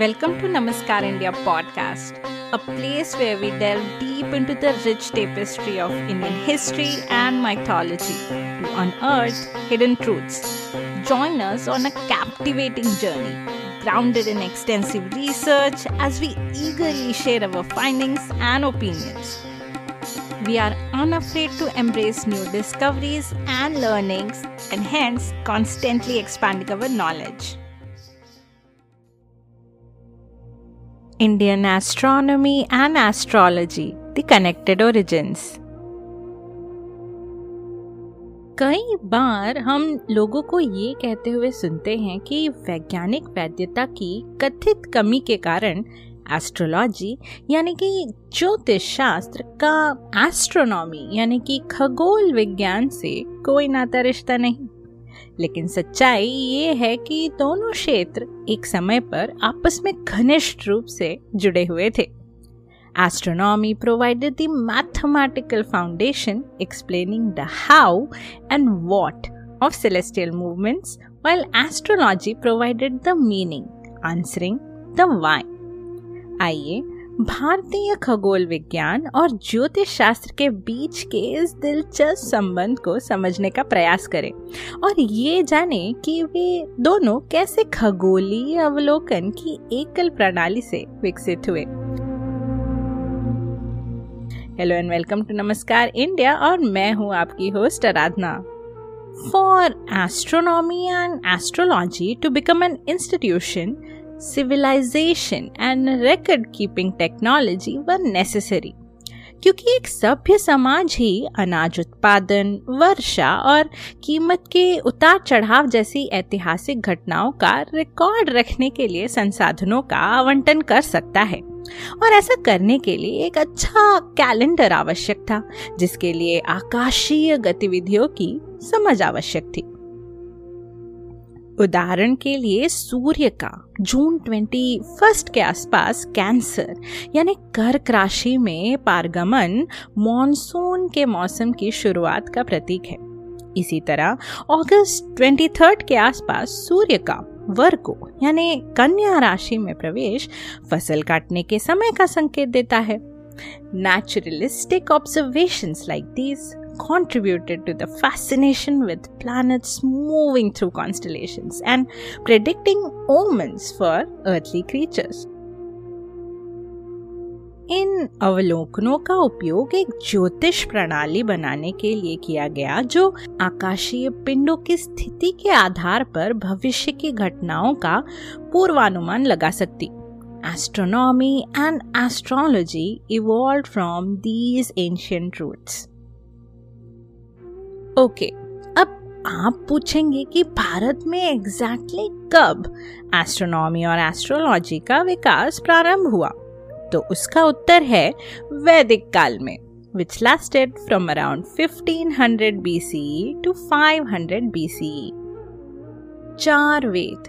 Welcome to Namaskar India podcast, a place where we delve deep into the rich tapestry of Indian history and mythology to unearth hidden truths. Join us on a captivating journey, grounded in extensive research, as we eagerly share our findings and opinions. We are unafraid to embrace new discoveries and learnings, and hence constantly expanding our knowledge. Indian Astronomy and Astrology, The Connected Origins. कई बार हम लोगों को ये कहते हुए सुनते हैं कि वैज्ञानिक वैद्यता की कथित कमी के कारण एस्ट्रोलॉजी यानी कि ज्योतिष शास्त्र का एस्ट्रोनॉमी यानी कि खगोल विज्ञान से कोई नाता रिश्ता नहीं। लेकिन सच्चाई ये है कि दोनों क्षेत्र एक समय पर आपस में घनिष्ठ रूप से जुड़े हुए थे। Astronomy provided the mathematical foundation explaining the how and what of celestial movements while astrology provided the meaning answering the why आइए भारतीय खगोल विज्ञान और ज्योतिष शास्त्र के बीच के इस दिलचस्प संबंध को समझने का प्रयास करें। और ये जाने कि वे दोनों कैसे खगोलीय अवलोकन की एकल प्रणाली से विकसित हुए। Hello and welcome to Namaskar India और मैं हूँ आपकी host Aradhana for astronomy and astrology to become an institution civilization and record keeping technology were necessary क्योंकि एक सभ्य समाज ही अनाज उत्पादन, वर्षा और कीमत के उतार चढ़ाव जैसी ऐतिहासिक घटनाओं का रिकॉर्ड रखने के लिए संसाधनों का आवंटन कर सकता है। और ऐसा करने के लिए एक अच्छा कैलेंडर आवश्यक था, जिसके लिए आकाशीय गतिविधियों की समझ आवश्यक थी। उदाहरण के लिए सूर्य का, जून ट्वेंटी फ़र्स्ट के आसपास कैंसर, यानी कर्क राशि में पारगमन मॉनसून के मौसम की शुरुआत का प्रतीक है। इसी तरह अगस्त ट्वेंटी थर्ड के आसपास सूर्य का, वर्गो, यानी कन्या राशि में प्रवेश फ़सल काटने के समय का संकेत देता है। Naturalistic observations like these contributed to the fascination with planets moving through constellations and predicting omens for earthly creatures. इन अवलोकनों का उपयोग एक ज्योतिष प्रणाली बनाने के लिए किया गया जो आकाशीय पिंडों की स्थिति के आधार पर भविष्य की घटनाओं का पूर्वानुमान लगा सकती astronomy and astrology evolve from these ancient roots okay अब आप पूछेंगे कि भारत में एग्जैक्टली कब एस्ट्रोनॉमी और एस्ट्रोलॉजी का विकास प्रारंभ हुआ तो उसका उत्तर है वैदिक काल में, which lasted from around 1500 BCE to 500 BCE. चार वेद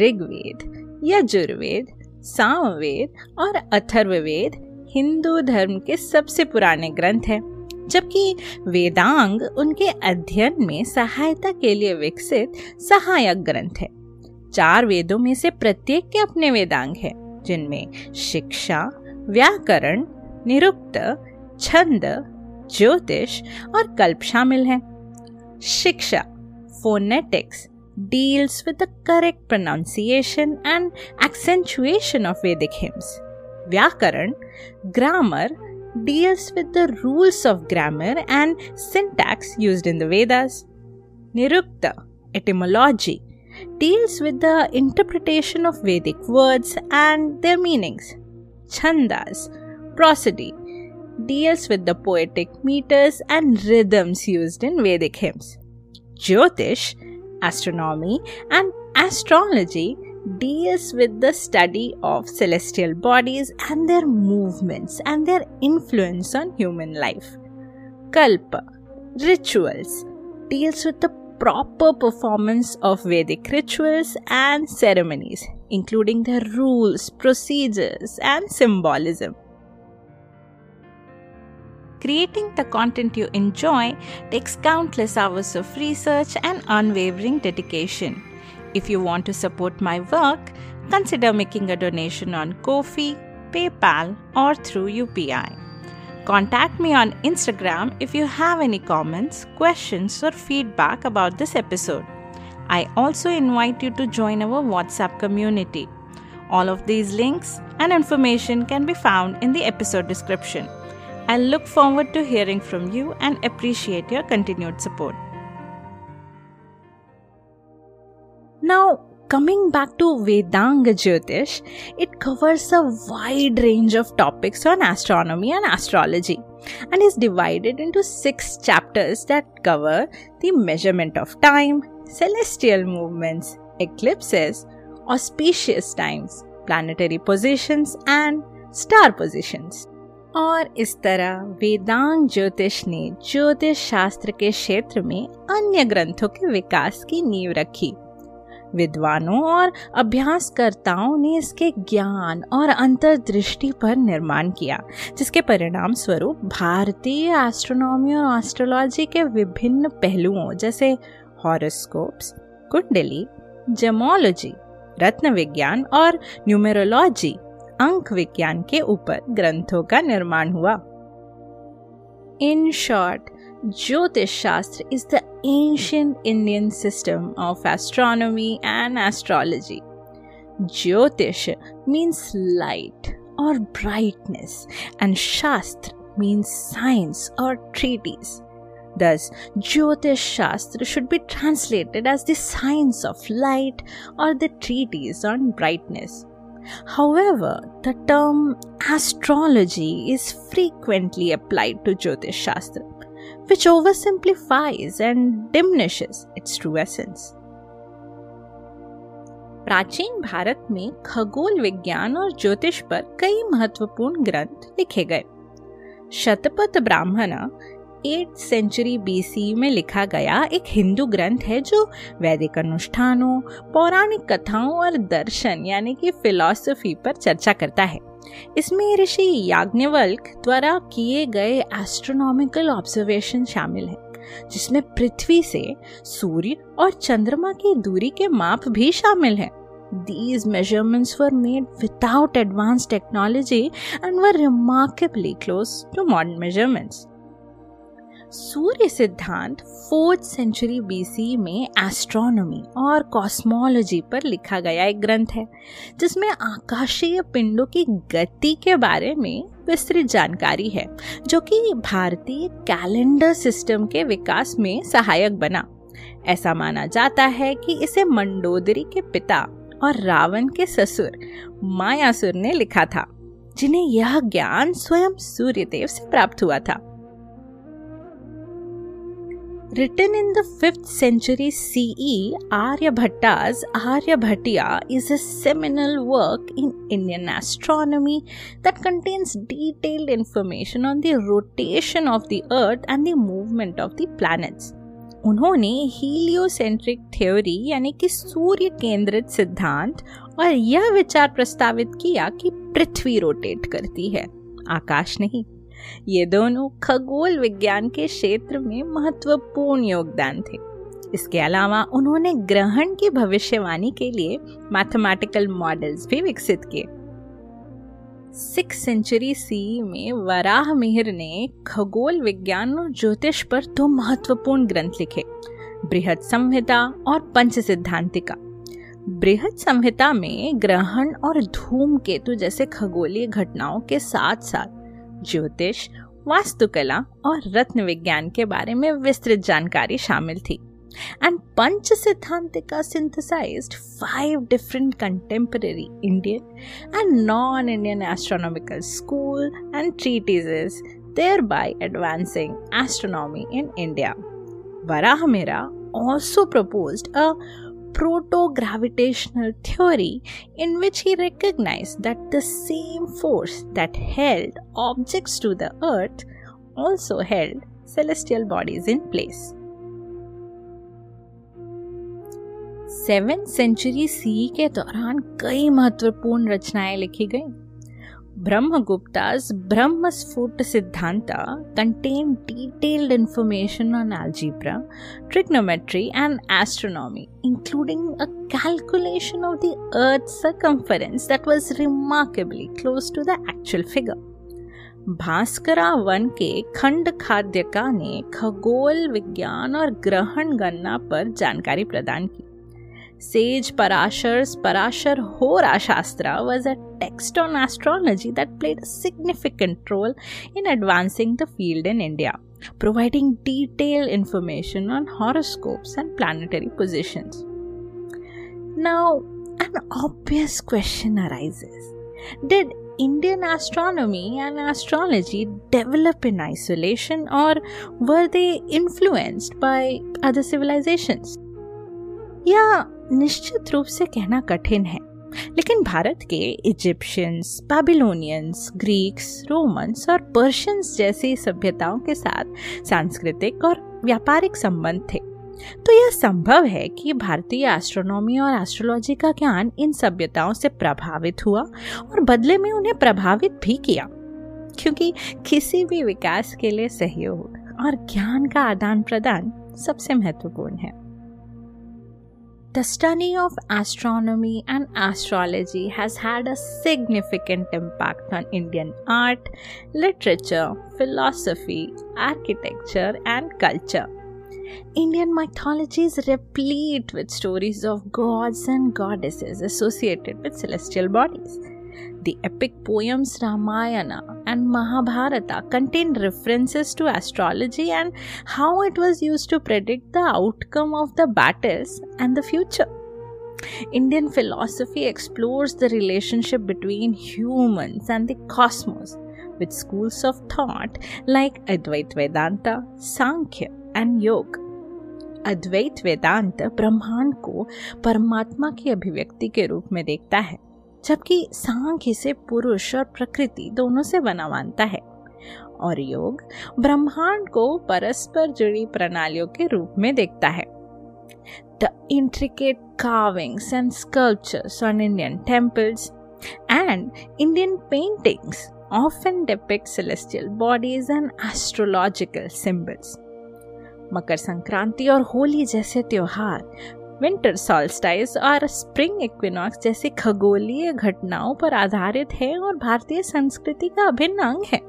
ऋग्वेद, यजुर्वेद, सामवेद और अथर्ववेद हिंदू धर्म के सबसे पुराने ग्रंथ हैं जबकि वेदांग उनके अध्ययन में सहायता के लिए विकसित सहायक ग्रंथ है चार वेदों में से प्रत्येक के अपने वेदांग हैं जिनमें शिक्षा व्याकरण निरुक्त छंद ज्योतिष और कल्प शामिल हैं शिक्षा phonetics deals with the correct pronunciation and accentuation of Vedic hymns. Vyakaran, grammar, deals with the rules of grammar and syntax used in the Vedas. Nirukta, etymology, deals with the interpretation of Vedic words and their meanings. Chandas, prosody, deals with the poetic meters and rhythms used in Vedic hymns. Jyotish, astronomy, and astrology deals with the study of celestial bodies and their movements and their influence on human life. Kalpa, rituals, deals with the proper performance of Vedic rituals and ceremonies, including their rules, procedures, and symbolism. Creating the content you enjoy takes countless hours of research and unwavering dedication. If you want to support my work, consider making a donation on Ko-fi, PayPal, or through UPI. Contact me on Instagram if you have any comments, questions, or feedback about this episode. I also invite you to join our WhatsApp community. All of these links and information can be found in the episode description. I look forward to hearing from you and appreciate your continued support. Now, coming back to Vedanga Jyotish, it covers a wide range of topics on astronomy and astrology and is divided into six chapters that cover the measurement of time, celestial movements, eclipses, auspicious times, planetary positions, and star positions. और इस तरह वेदांग ज्योतिष ने ज्योतिष शास्त्र के क्षेत्र में अन्य ग्रंथों के विकास की नींव रखी विद्वानों और अभ्यासकर्ताओं ने इसके ज्ञान और अंतर्दृष्टि पर निर्माण किया, जिसके परिणाम स्वरूप भारतीय एस्ट्रोनॉमी और एस्ट्रोलॉजी के विभिन्न पहलुओं जैसे हॉरोस्कोप्स कुंडली जेमोलॉजी रत्न विज्ञान और न्यूमेरोलॉजी अंक विज्ञान के ऊपर ग्रंथों का निर्माण हुआ। In short Jyotish Shastra is the ancient Indian system of astronomy and astrology. Jyotish means light or brightness, and Shastra means science or treatise. Thus, Jyotish Shastra should be translated as the science of light or the treatise on brightness. However, the term astrology is frequently applied to Jyotish Shastra which oversimplifies and diminishes its true essence. प्राचीन भारत में खगोल विज्ञान और ज्योतिष पर कई महत्वपूर्ण ग्रंथ लिखे गए Shatapatha Brahmana 8th century BC में लिखा गया एक हिंदू ग्रंथ है जो वैदिक अनुष्ठानों, पौराणिक कथाओं और दर्शन यानी कि फिलॉसफी पर चर्चा करता है इसमें ऋषि याज्ञवल्क द्वारा किए गए एस्ट्रोनॉमिकल ऑब्जर्वेशन शामिल है जिसमें पृथ्वी से सूर्य और चंद्रमा की दूरी के माप भी शामिल हैं। These measurements were made without advanced technology and were remarkably close to modern measurements. Surya Siddhanta fourth century BC में एस्ट्रोनॉमी और कॉस्मोलॉजी पर लिखा गया एक ग्रंथ है, जिसमें आकाशीय पिंडों की गति के बारे में विस्तृत जानकारी है, जो कि भारतीय कैलेंडर सिस्टम के विकास में सहायक बना। ऐसा माना जाता है कि इसे मंडोदरी के पिता और रावण के ससुर मायासुर ने लिखा था, जिन्हें यह ज्ञान स्वयं सूर्यदेव से प्राप्त हुआ था। Written in the 5th century CE, Aryabhatta's Aryabhatiya is a seminal work in Indian astronomy that contains detailed information on the rotation of the earth and the movement of the planets. उन्होंने heliocentric theory यानी कि सूर्य केंद्रित सिद्धांत और यह विचार प्रस्तावित किया कि पृथ्वी रोटेट करती है आकाश नहीं ये दोनों खगोल विज्ञान के क्षेत्र में महत्वपूर्ण योगदान थे। इसके अलावा उन्होंने ग्रहण की भविष्यवाणी के लिए मैथमेटिकल मॉडल्स भी विकसित किए। सिक्स सेंचुरी सी में वराह मिहिर ने खगोल विज्ञान और ज्योतिष पर दो महत्वपूर्ण ग्रंथ लिखे, बृहद संहिता और पंच सिद्धांतिका। बृहद संहिता में ग्रहण और धूमकेतु जैसे खगोलीय घटनाओं के साथ साथ ज्योतिष वास्तुकला और रत्न विज्ञान के बारे में विस्तृत जानकारी शामिल थी and Panch Siddhantika synthesized five different contemporary Indian and non Indian astronomical school and treatises, thereby advancing astronomy in India. Varahamira also proposed a proto-gravitational theory in which he recognized that the same force that held objects to the earth also held celestial bodies in place. Seven century CE के दौरान कई महत्वपूर्ण रचनाएँ लिखी गई Brahmagupta's Brahmasphut Siddhanta contained detailed information on algebra, trigonometry, and astronomy, including a calculation of the Earth's circumference that was remarkably close to the actual figure. Bhaskara one के खंड खाद्यका ने खगोल विज्ञान और ग्रहण गणना पर जानकारी प्रदान की Sage Parashar's Parashar Hora Shastra was a text on astrology that played a significant role in advancing the field in India, providing detailed information on horoscopes and planetary positions. Now, an obvious question arises Did Indian astronomy and astrology develop in isolation or were they influenced by other civilizations? या निश्चित रूप से कहना कठिन है। लेकिन भारत के Egyptians, Babylonians, Greeks, Romans और पर्शियंस जैसी सभ्यताओं के साथ सांस्कृतिक और व्यापारिक संबंध थे। तो यह संभव है कि भारतीय एस्ट्रोनॉमी और एस्ट्रोलॉजी का ज्ञान इन सभ्यताओं से प्रभावित हुआ और बदले में उन्हें प्रभावित भी किया। क्योंकि किसी भी विकास के लिए सहयोग और ज्ञान का आदान प्रदान सबसे महत्वपूर्ण है। The study of astronomy and astrology has had a significant impact on Indian art, literature, philosophy, architecture, and culture. Indian mythology is replete with stories of gods and goddesses associated with celestial bodies. The epic poems Ramayana and Mahabharata contain references to astrology and how it was used to predict the outcome of the battles and the future. Indian philosophy explores the relationship between humans and the cosmos with schools of thought like Advait Vedanta, Sankhya, and Yoga. अद्वैत वेदांत ब्रह्मांड को परमात्मा की अभिव्यक्ति के रूप में देखता है जबकि सांख्य से पुरुष और प्रकृति दोनों से बना मानता है। और योग ब्रह्मांड को परस्पर जुड़ी प्रणालियों के रूप में देखता है। The intricate carvings and sculptures on Indian temples and Indian paintings often depict celestial bodies and astrological symbols Makar Sankranti और होली जैसे त्योहार विंटर सॉल्स्टाइज और स्प्रिंग इक्विनॉक्स जैसी खगोलीय घटनाओं पर आधारित है और भारतीय संस्कृति का अभिन्न अंग है।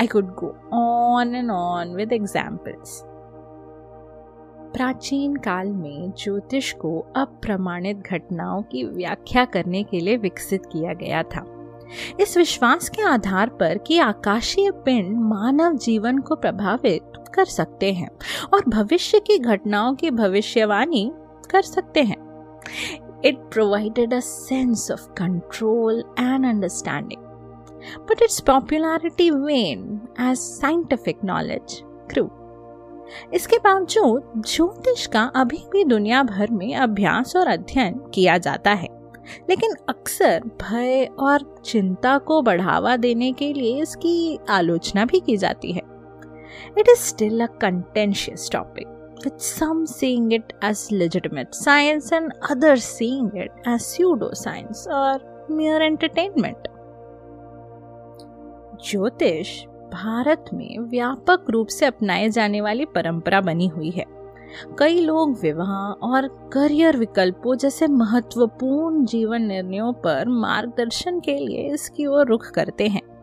I could go on and on with examples प्राचीन काल में ज्योतिष को अप्रमाणित घटनाओं की व्याख्या करने के लिए विकसित किया गया था। इस विश्वास के आधार पर कि आकाशीय पिंड मानव जीवन को प्रभावित कर सकते हैं और भविष्य की घटनाओं की भविष्यवाणी कर सकते हैं। It provided a sense of control and understanding but its popularity waned as scientific knowledge grew इसके बावजूद, ज्योतिष का अभी भी दुनिया भर में अभ्यास और अध्ययन किया जाता है। लेकिन अक्सर भय और चिंता को बढ़ावा देने के लिए इसकी आलोचना भी की जाती है। It is still a contentious topic with some seeing it as legitimate. Science and others seeing it as pseudoscience or mere entertainment. ज्योतिष भारत में व्यापक रूप से अपनाए जाने वाली परंपरा बनी हुई है। कई लोग विवाह और करियर विकल्पों जैसे महत्वपूर्ण जीवन निर्णयों पर मार्गदर्शन के लिए इसकी ओर रुख करते हैं।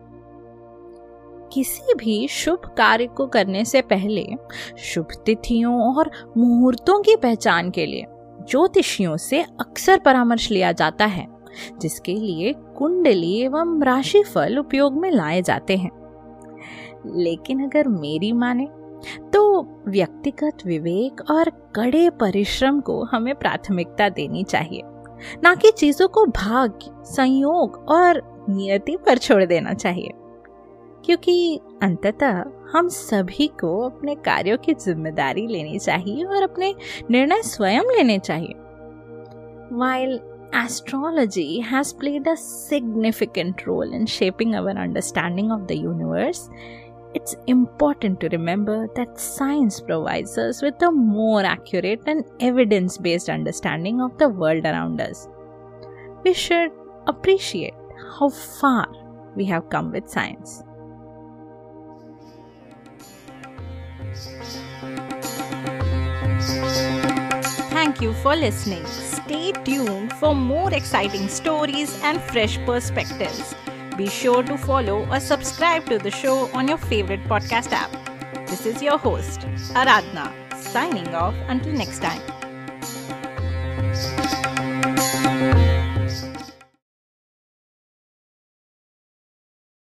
किसी भी शुभ कार्य को करने से पहले शुभ तिथियों और मुहूर्तों की पहचान के लिए ज्योतिषियों से अक्सर परामर्श लिया जाता है, जिसके लिए कुंडली एवं राशिफल उपयोग में लाए जाते हैं। लेकिन अगर मेरी माने तो व्यक्तिगत विवेक और कड़े परिश्रम को हमें प्राथमिकता देनी चाहिए, ना कि चीज़ों को भाग्य, संयोग और नियति पर छोड़ देना चाहिए। क्योंकि अंततः हम सभी को अपने कार्यों की जिम्मेदारी लेनी चाहिए और अपने निर्णय स्वयं लेने चाहिए while astrology has played a significant role in shaping our understanding of the universe, it's important to remember that science provides us with a more accurate and evidence based understanding of the world around us. We should appreciate how far we have come with science. You for listening. Stay tuned for more exciting stories and fresh perspectives. Be sure to follow or subscribe to the show on your favorite podcast app. This is your host, Aradhna, signing off until next time.